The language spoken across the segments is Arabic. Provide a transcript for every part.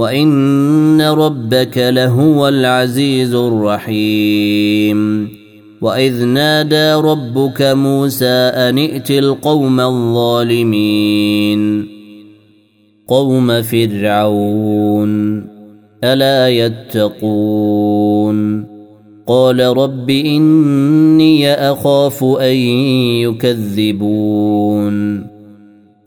وان ربك لهو العزيز الرحيم واذ نادى ربك موسى ان ائت القوم الظالمين قوم فرعون الا يتقون قال رب اني اخاف ان يكذبون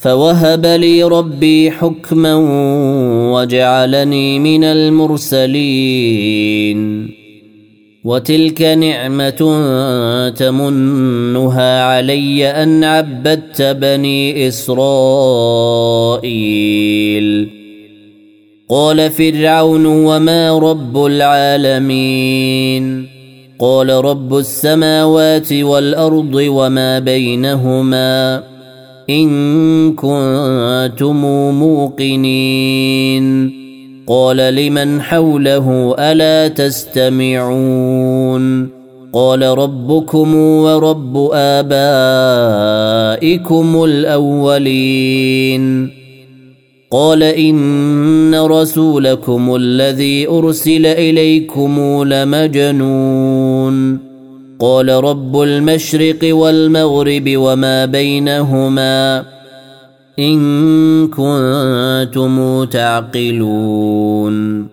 فوهب لي ربي حكما وجعلني من المرسلين. وتلك نعمة تمنها علي أن عبدت بني إسرائيل. قال فرعون وما رب العالمين. قال رب السماوات والأرض وما بينهما. إن كنتم موقنين. قال لمن حوله ألا تستمعون. قال ربكم ورب آبائكم الأولين. قال إن رسولكم الذي أرسل إليكم لمجنون. قال رب المشرق والمغرب وما بينهما إن كنتم تعقلون.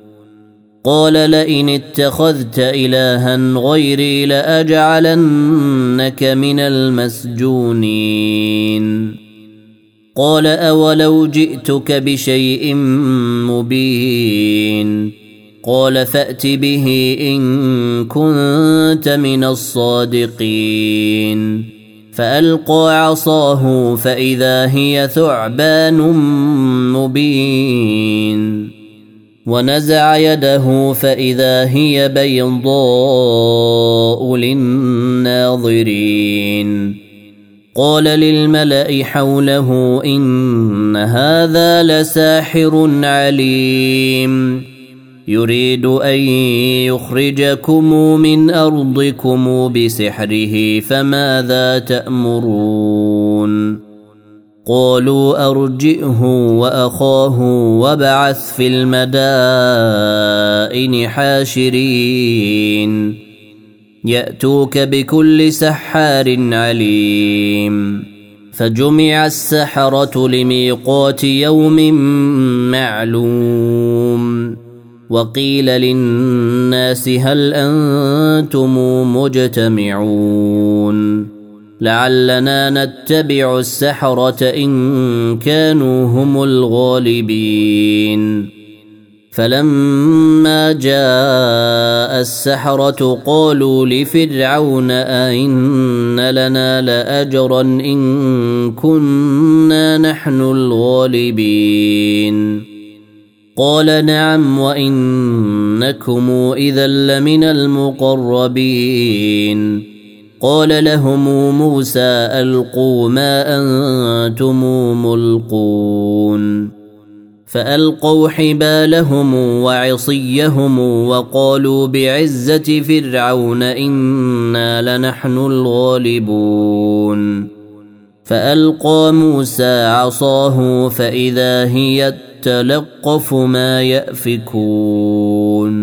قال لئن اتخذت إلها غيري لأجعلنك من المسجونين. قال أولو جئتك بشيء مبين. قال فأت به إن كنت من الصادقين. فألقى عصاه فإذا هي ثعبان مبين. ونزع يده فإذا هي بيضاء للناظرين. قال للملأ حوله إن هذا لساحر عليم. يريد أن يخرجكم من أرضكم بسحره فماذا تأمرون؟ قالوا أرجئه وأخاه وابعث في المدائن حاشرين. يأتوك بكل سحار عليم. فجمع السحرة لميقات يوم معلوم. وقيل للناس هل أنتم مجتمعون؟ لعلنا نتبع السحرة إن كانوا هم الغالبين. فلما جاء السحرة قالوا لفرعون أئن لنا لأجرا إن كنا نحن الغالبين. قال نعم وإنكم إذا لمن المقربين. قال لهم موسى ألقوا ما أنتم ملقون. فألقوا حبالهم وعصيهم وقالوا بعزة فرعون إنا لنحن الغالبون. فألقى موسى عصاه فإذا هي تلقف ما يأفكون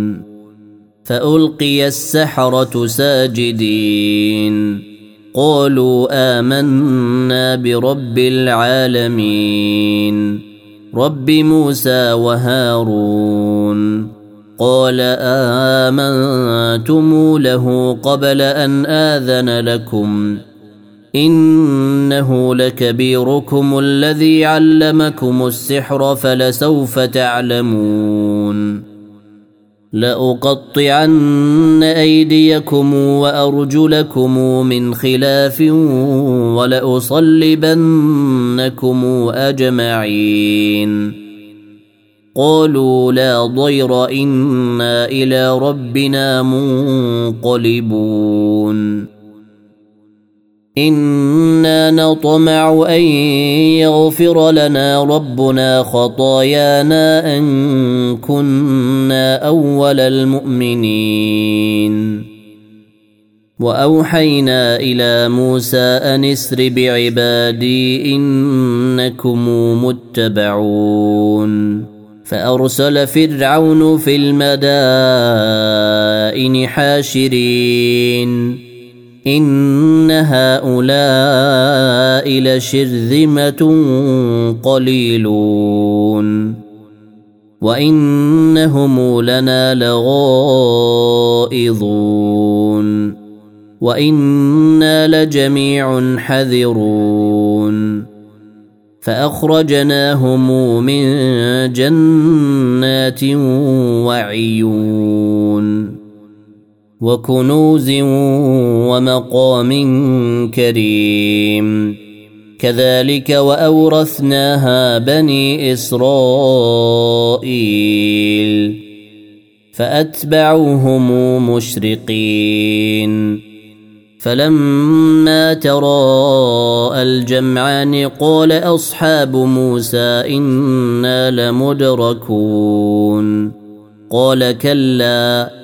فألقي السحرة ساجدين قالوا آمنا برب العالمين رب موسى وهارون قال آمنتم له قبل أن آذن لكم إنه لكبيركم الذي علمكم السحر فلسوف تعلمون. لأقطعن أيديكم وأرجلكم من خلاف ولأصلبنكم أجمعين. قالوا لا ضير إنا إلى ربنا منقلبون. أنا نطمع ان يغفر لنا ربنا خطايانا ان كنا اول المؤمنين. واوحينا إلى موسى ان اسر بعبادي انكم متبعون. فارسل فرعون في المدائن حاشرين. إن هؤلاء لشرذمة قليلون وإنهم لنا لغائظون وإنا لجميع حذرون فأخرجناهم من جنات وعيون وكنوز ومقام كريم. كذلك وأورثناها بني إسرائيل فأتبعوهم مشرقين. فلما تراءى الجمعان قال أصحاب موسى إنا لمدركون. قال كلا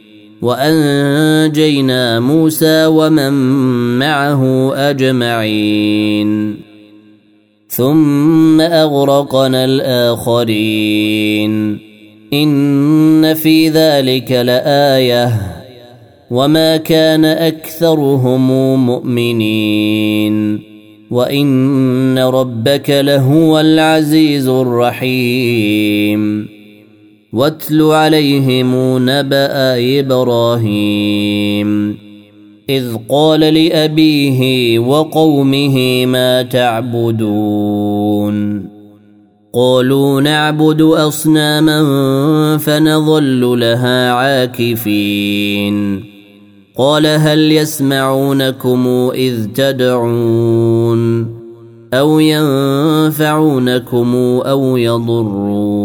وأنجينا موسى ومن معه أجمعين. ثم أغرقنا الآخرين. إن في ذلك لآية. وما كان أكثرهم مؤمنين. وإن ربك لهو العزيز الرحيم. واتل عليهم نبأ إبراهيم. إذ قال لأبيه وقومه ما تعبدون. قالوا نعبد أصناما فنظل لها عاكفين. قال هل يسمعونكم إذ تدعون أو ينفعونكم أو يضرون؟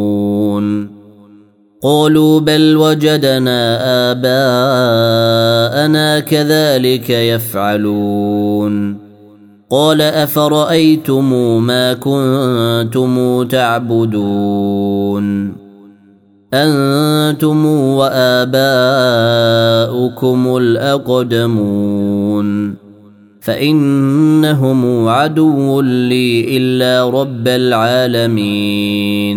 قالوا بل وجدنا آباءنا كذلك يفعلون. قال أفرأيتم ما كنتم تعبدون؟ أنتم وآباؤكم الأقدمون. فإنهم عدو لي إلا رب العالمين.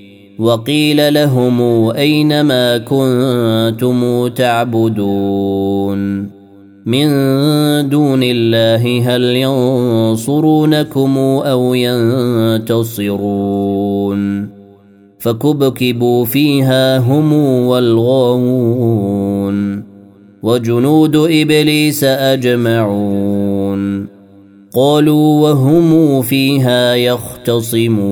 وقيل لهم أين ما كنتم تعبدون من دون الله هل ينصرونكم أو ينتصرون فكبكبوا فيها هم والغاوون وجنود إبليس أجمعون قالوا وهم فيها يختصمون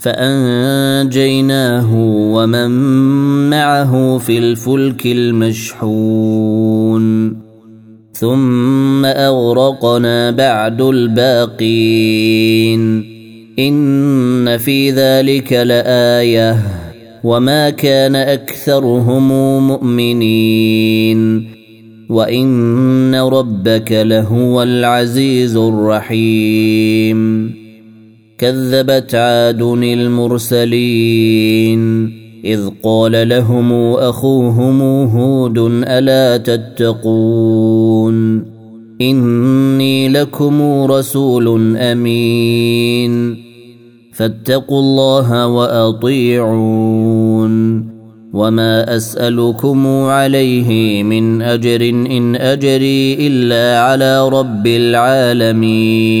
فأنجيناه ومن معه في الفلك المشحون. ثم أغرقنا بعد الباقين. إن في ذلك لآية. وما كان أكثرهم مؤمنين. وإن ربك لهو العزيز الرحيم. كذبت عاد المرسلين إذ قال لهم أخوهم هود ألا تتقون إني لكم رسول أمين فاتقوا الله وأطيعون وما أسألكم عليه من أجر إن أجري إلا على رب العالمين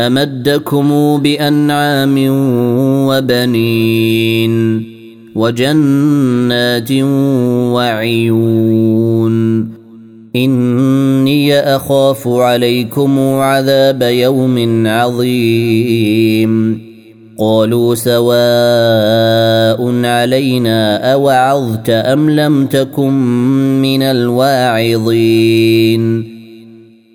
أمدكم بأنعام وبنين وجنات وعيون إني أخاف عليكم عذاب يوم عظيم قالوا سواء علينا أوعظت أم لم تكن من الواعظين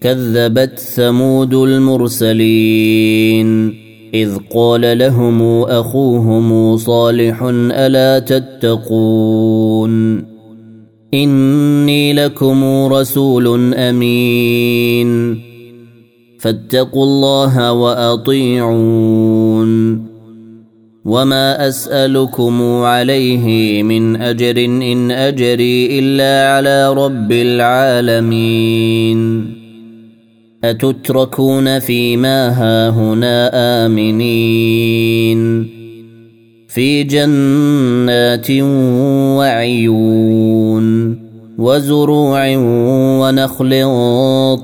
كذبت ثمود المرسلين إذ قال لهم أخوهم صالح ألا تتقون إني لكم رسول أمين فاتقوا الله وأطيعون وما أسألكم عليه من أجر إن أجري إلا على رب العالمين أتتركون فيما هاهنا آمنين في جنات وعيون وزروع ونخل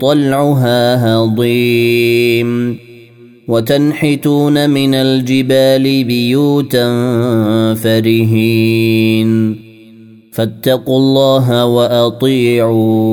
طلعها هضيم وتنحتون من الجبال بيوتا فرهين فاتقوا الله وأطيعون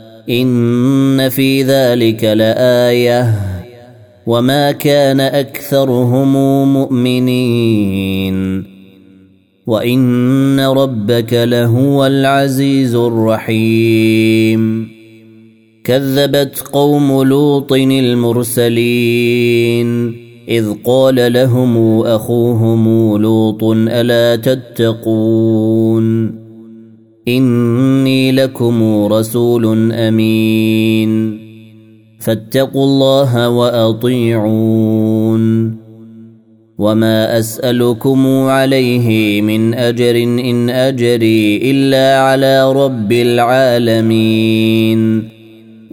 إن في ذلك لآية وما كان أكثرهم مؤمنين. وإن ربك لهو العزيز الرحيم. كذبت قوم لوط المرسلين. إذ قال لهم أخوهم لوط ألا تتقون؟ إني لكم رسول أمين. فاتقوا الله وأطيعون. وما أسألكم عليه من أجر إن أجري إلا على رب العالمين.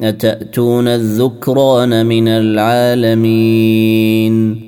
أتأتون الذكران من العالمين.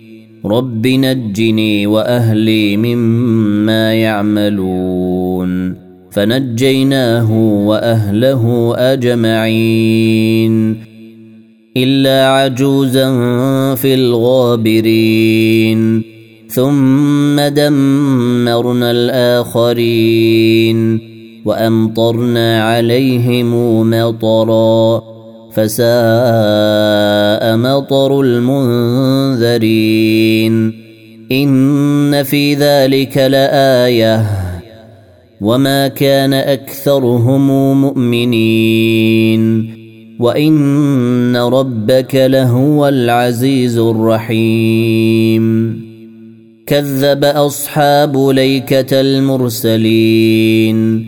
رب نجني وأهلي مما يعملون فنجيناه وأهله أجمعين إلا عجوزا في الغابرين ثم دمرنا الآخرين وأمطرنا عليهم مطرا فساء مطر المنذرين. إن في ذلك لآية. وما كان أكثرهم مؤمنين. وإن ربك لهو العزيز الرحيم. كذب أصحاب ليكة المرسلين.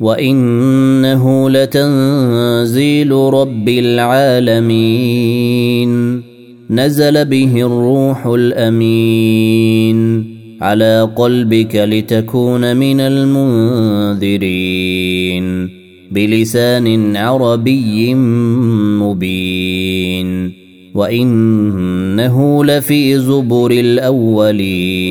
وانه لتنزيل رب العالمين نزل به الروح الامين على قلبك لتكون من المنذرين بلسان عربي مبين وانه لفي زبر الاولين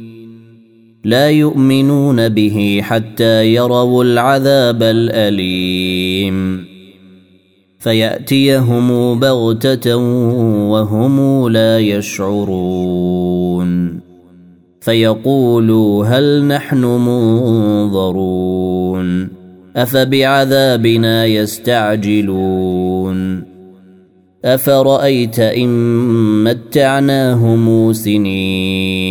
لا يؤمنون به حتى يروا العذاب الأليم. فيأتيهم بغتة وهم لا يشعرون. فيقولوا هل نحن منظرون. أفبعذابنا يستعجلون. أفرأيت إن متعناهم سنين.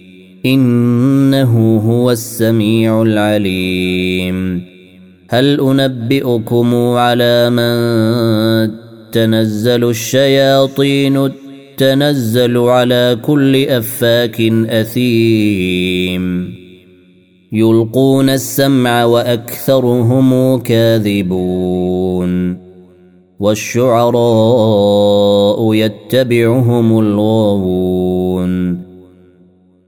إنه هو السميع العليم. هل أنبئكم على من تنزل الشياطين؟ تنزل على كل أفاك أثيم. يلقون السمع وأكثرهم كاذبون. والشعراء يتبعهم الغاوون.